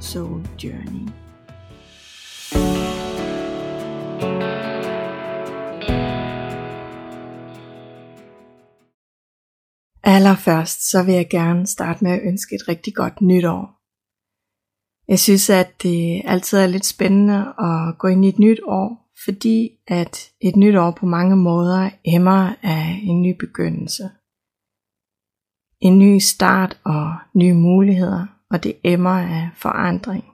Soul Journey. Allerførst så vil jeg gerne starte med at ønske et rigtig godt nytår. Jeg synes, at det altid er lidt spændende at gå ind i et nyt år, fordi at et nyt år på mange måder emmer af en ny begyndelse. En ny start og nye muligheder og det emmer af forandring.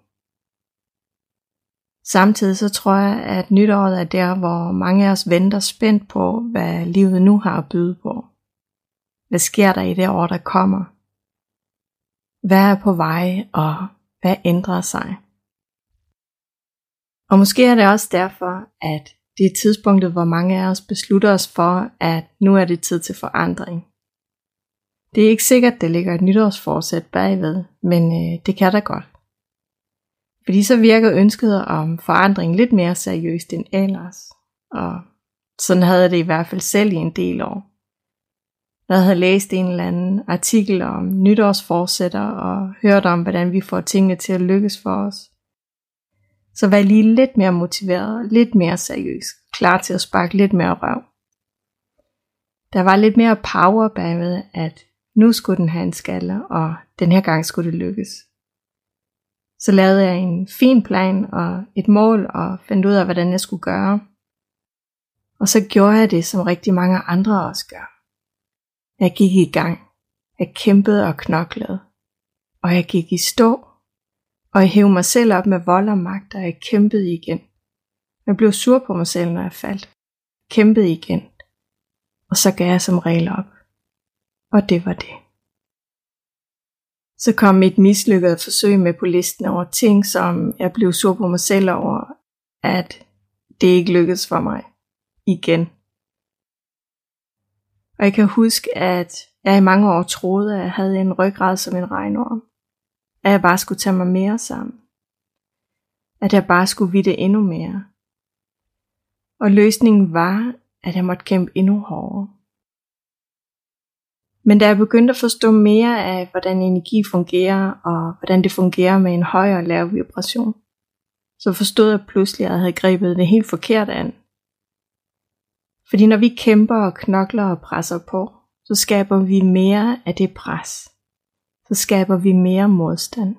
Samtidig så tror jeg, at nytåret er der, hvor mange af os venter spændt på, hvad livet nu har at byde på. Hvad sker der i det år, der kommer? Hvad er på vej, og hvad ændrer sig? Og måske er det også derfor, at det er tidspunktet, hvor mange af os beslutter os for, at nu er det tid til forandring. Det er ikke sikkert, det ligger et nytårsforsæt bagved, men øh, det kan der godt. Fordi så virker ønsket om forandring lidt mere seriøst end ellers. Og sådan havde jeg det i hvert fald selv i en del år. Jeg havde læst en eller anden artikel om nytårsforsætter og hørt om, hvordan vi får tingene til at lykkes for os. Så var jeg lige lidt mere motiveret, lidt mere seriøs, klar til at sparke lidt mere røv. Der var lidt mere power bagved, at nu skulle den have en skalle, og den her gang skulle det lykkes. Så lavede jeg en fin plan og et mål og fandt ud af, hvordan jeg skulle gøre. Og så gjorde jeg det, som rigtig mange andre også gør. Jeg gik i gang. Jeg kæmpede og knoklede. Og jeg gik i stå. Og jeg hævde mig selv op med vold og magt, og jeg kæmpede igen. Jeg blev sur på mig selv, når jeg faldt. Kæmpede igen. Og så gav jeg som regel op og det var det. Så kom mit mislykkede forsøg med på listen over ting, som jeg blev sur på mig selv over, at det ikke lykkedes for mig igen. Og jeg kan huske, at jeg i mange år troede, at jeg havde en ryggrad som en regnorm. At jeg bare skulle tage mig mere sammen. At jeg bare skulle vide endnu mere. Og løsningen var, at jeg måtte kæmpe endnu hårdere. Men da jeg begyndte at forstå mere af, hvordan energi fungerer, og hvordan det fungerer med en høj og lav vibration, så forstod jeg pludselig, at jeg havde grebet det helt forkert an. Fordi når vi kæmper og knokler og presser på, så skaber vi mere af det pres. Så skaber vi mere modstand.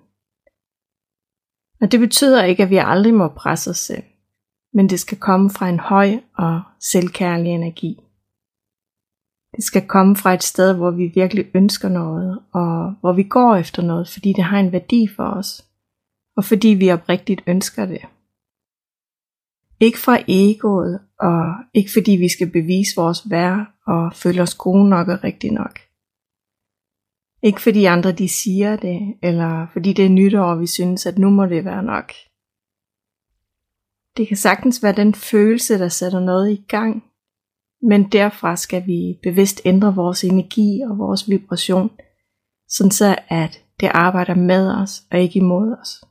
Og det betyder ikke, at vi aldrig må presse os selv, men det skal komme fra en høj og selvkærlig energi. Det skal komme fra et sted, hvor vi virkelig ønsker noget, og hvor vi går efter noget, fordi det har en værdi for os, og fordi vi oprigtigt ønsker det. Ikke fra egoet, og ikke fordi vi skal bevise vores værd og føle os gode nok og rigtig nok. Ikke fordi andre de siger det, eller fordi det er nytår, og vi synes, at nu må det være nok. Det kan sagtens være den følelse, der sætter noget i gang, men derfra skal vi bevidst ændre vores energi og vores vibration, sådan så at det arbejder med os og ikke imod os.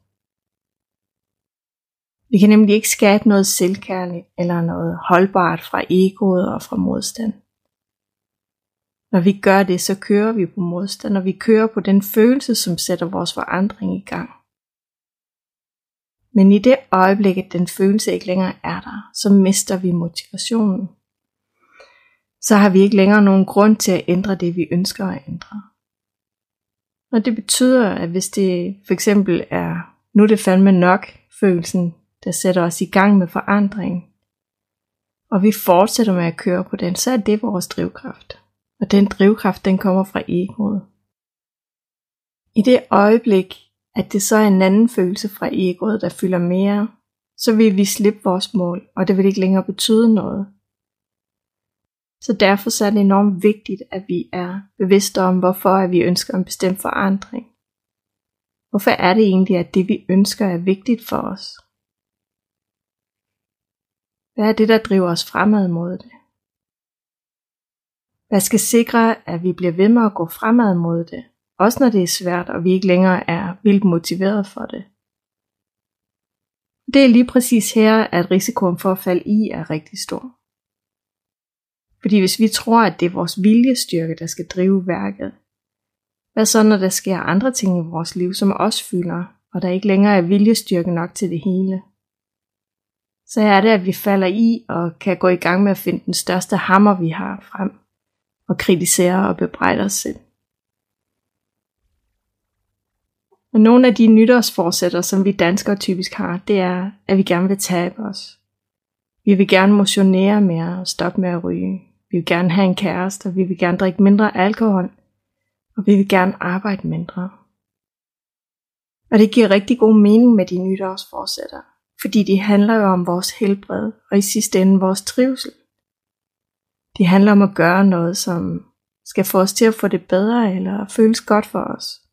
Vi kan nemlig ikke skabe noget selvkærligt eller noget holdbart fra egoet og fra modstand. Når vi gør det, så kører vi på modstand, og vi kører på den følelse, som sætter vores forandring i gang. Men i det øjeblik, at den følelse ikke længere er der, så mister vi motivationen så har vi ikke længere nogen grund til at ændre det, vi ønsker at ændre. Og det betyder, at hvis det for eksempel er, nu er det fandme nok følelsen, der sætter os i gang med forandring, og vi fortsætter med at køre på den, så er det vores drivkraft. Og den drivkraft, den kommer fra egoet. I det øjeblik, at det så er en anden følelse fra egoet, der fylder mere, så vil vi slippe vores mål, og det vil ikke længere betyde noget. Så derfor så er det enormt vigtigt, at vi er bevidste om, hvorfor at vi ønsker en bestemt forandring. Hvorfor er det egentlig, at det vi ønsker er vigtigt for os? Hvad er det, der driver os fremad mod det? Hvad skal sikre, at vi bliver ved med at gå fremad mod det, også når det er svært, og vi ikke længere er vildt motiveret for det? Det er lige præcis her, at risikoen for at falde i er rigtig stor. Fordi hvis vi tror, at det er vores viljestyrke, der skal drive værket, hvad så når der sker andre ting i vores liv, som også fylder, og der ikke længere er viljestyrke nok til det hele? Så er det, at vi falder i og kan gå i gang med at finde den største hammer, vi har frem, og kritisere og bebrejde os selv. Og nogle af de nytårsforsætter, som vi danskere typisk har, det er, at vi gerne vil tabe os. Vi vil gerne motionere mere og stoppe med at ryge. Vi vil gerne have en kæreste, og vi vil gerne drikke mindre alkohol. Og vi vil gerne arbejde mindre. Og det giver rigtig god mening med de nytårsforsætter, fordi de handler jo om vores helbred, og i sidste ende vores trivsel. De handler om at gøre noget, som skal få os til at få det bedre, eller føles godt for os.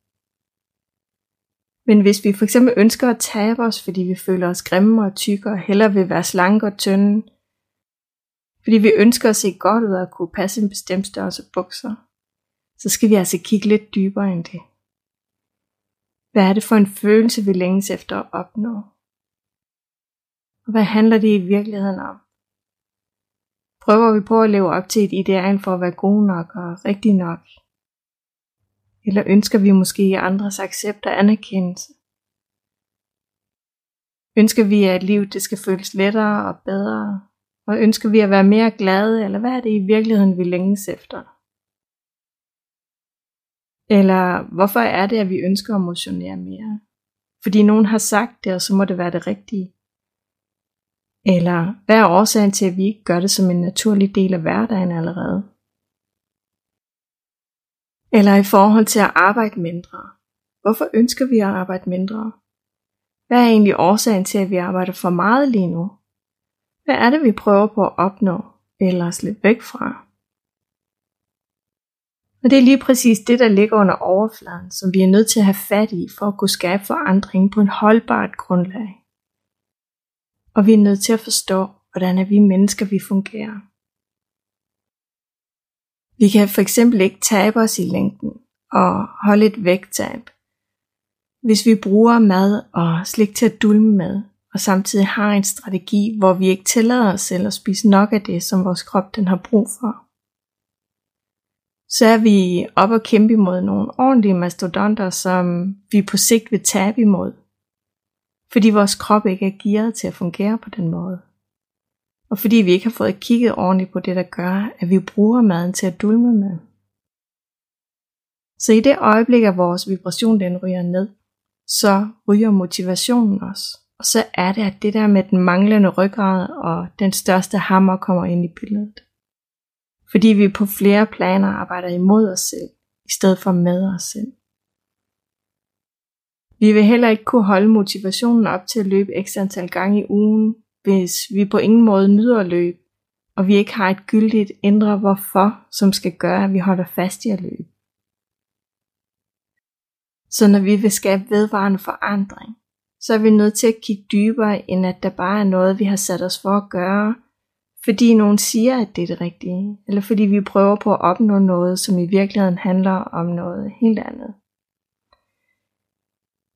Men hvis vi for eksempel ønsker at tabe os, fordi vi føler os grimme og tykke og hellere vil være slanke og tynde, fordi vi ønsker at se godt ud og kunne passe en bestemt størrelse bukser, så skal vi altså kigge lidt dybere end det. Hvad er det for en følelse, vi længes efter at opnå? Og hvad handler det i virkeligheden om? Prøver vi på at leve op til et ideal for at være god nok og rigtig nok? Eller ønsker vi måske andres accept og anerkendelse? Ønsker vi, at livet det skal føles lettere og bedre? Og ønsker vi at være mere glade, eller hvad er det i virkeligheden, vi længes efter? Eller hvorfor er det, at vi ønsker at motionere mere? Fordi nogen har sagt det, og så må det være det rigtige. Eller hvad er årsagen til, at vi ikke gør det som en naturlig del af hverdagen allerede? Eller i forhold til at arbejde mindre. Hvorfor ønsker vi at arbejde mindre? Hvad er egentlig årsagen til, at vi arbejder for meget lige nu? Hvad er det, vi prøver på at opnå eller slippe væk fra? Og det er lige præcis det, der ligger under overfladen, som vi er nødt til at have fat i for at kunne skabe forandring på en holdbart grundlag. Og vi er nødt til at forstå, hvordan er vi mennesker, vi fungerer. Vi kan for eksempel ikke tabe os i længden og holde et vægttab, hvis vi bruger mad og slik til at dulme med, og samtidig har en strategi, hvor vi ikke tillader os selv at spise nok af det, som vores krop den har brug for. Så er vi op og kæmpe imod nogle ordentlige mastodonter, som vi på sigt vil tabe imod, fordi vores krop ikke er gearet til at fungere på den måde og fordi vi ikke har fået kigget ordentligt på det, der gør, at vi bruger maden til at dulme med. Så i det øjeblik, at vores vibration den ryger ned, så ryger motivationen også. Og så er det, at det der med den manglende ryggrad og den største hammer kommer ind i billedet. Fordi vi på flere planer arbejder imod os selv, i stedet for med os selv. Vi vil heller ikke kunne holde motivationen op til at løbe ekstra antal gange i ugen, hvis vi på ingen måde nyder at løbe, og vi ikke har et gyldigt indre hvorfor, som skal gøre, at vi holder fast i at løbe. Så når vi vil skabe vedvarende forandring, så er vi nødt til at kigge dybere, end at der bare er noget, vi har sat os for at gøre, fordi nogen siger, at det er det rigtige, eller fordi vi prøver på at opnå noget, som i virkeligheden handler om noget helt andet.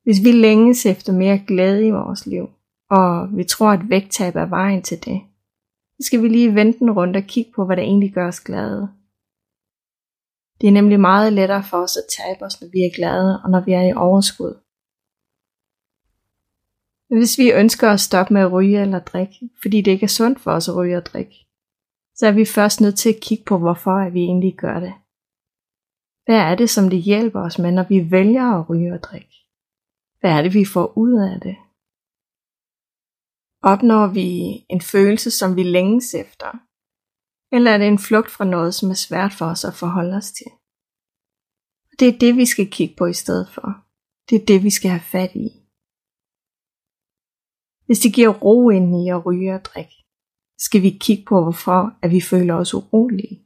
Hvis vi længes efter mere glæde i vores liv, og vi tror, at vægttab er vejen til det. Så skal vi lige vente en rundt og kigge på, hvad der egentlig gør os glade. Det er nemlig meget lettere for os at tabe os, når vi er glade og når vi er i overskud. Hvis vi ønsker at stoppe med at ryge eller drikke, fordi det ikke er sundt for os at ryge og drikke, så er vi først nødt til at kigge på, hvorfor at vi egentlig gør det. Hvad er det, som det hjælper os med, når vi vælger at ryge og drikke? Hvad er det, vi får ud af det? Opnår vi en følelse, som vi længes efter? Eller er det en flugt fra noget, som er svært for os at forholde os til? Det er det, vi skal kigge på i stedet for. Det er det, vi skal have fat i. Hvis det giver ro ind i at ryge og drikke, skal vi kigge på, hvorfor at vi føler os urolige.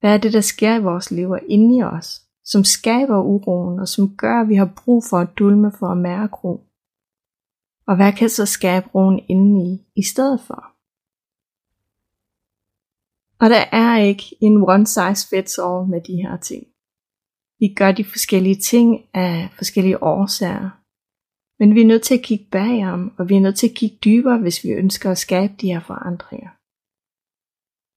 Hvad er det, der sker i vores liv og inde i os, som skaber uroen og som gør, at vi har brug for at dulme for at mærke ro. Og hvad kan så skabe roen indeni i stedet for? Og der er ikke en one size fits all med de her ting. Vi gør de forskellige ting af forskellige årsager. Men vi er nødt til at kigge bagom, og vi er nødt til at kigge dybere, hvis vi ønsker at skabe de her forandringer.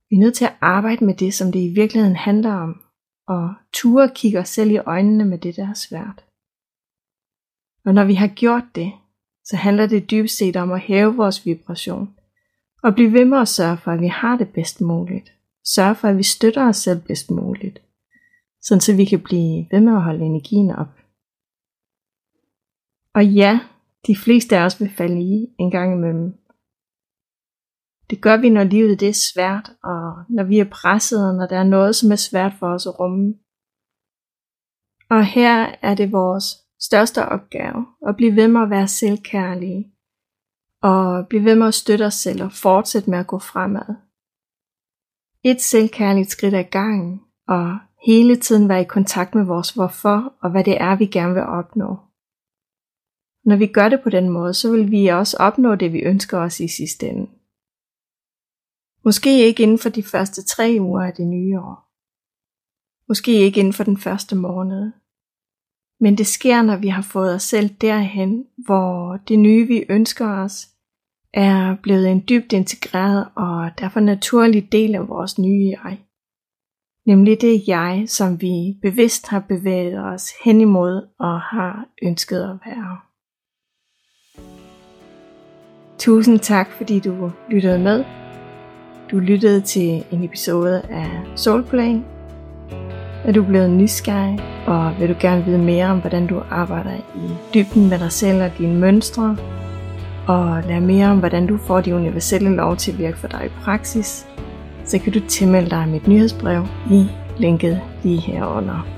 Vi er nødt til at arbejde med det, som det i virkeligheden handler om, og ture kigge os selv i øjnene med det, der er svært. Og når vi har gjort det, så handler det dybest set om at hæve vores vibration, og blive ved med at sørge for, at vi har det bedst muligt. Sørge for, at vi støtter os selv bedst muligt, sådan så vi kan blive ved med at holde energien op. Og ja, de fleste af os vil falde i en gang imellem. Det gør vi, når livet det er svært, og når vi er presset, og når der er noget, som er svært for os at rumme. Og her er det vores største opgave at blive ved med at være selvkærlige, og blive ved med at støtte os selv og fortsætte med at gå fremad. Et selvkærligt skridt ad gangen, og hele tiden være i kontakt med vores hvorfor og hvad det er, vi gerne vil opnå. Når vi gør det på den måde, så vil vi også opnå det, vi ønsker os i sidste ende. Måske ikke inden for de første tre uger af det nye år. Måske ikke inden for den første måned. Men det sker, når vi har fået os selv derhen, hvor det nye, vi ønsker os, er blevet en dybt integreret og derfor naturlig del af vores nye jeg. Nemlig det jeg, som vi bevidst har bevæget os hen imod og har ønsket at være. Tusind tak, fordi du lyttede med. Du lyttede til en episode af Soulplay. Er du blevet nysgerrig, og vil du gerne vide mere om, hvordan du arbejder i dybden med dig selv og dine mønstre, og lære mere om, hvordan du får de universelle lov til at virke for dig i praksis, så kan du tilmelde dig mit nyhedsbrev i linket lige herunder.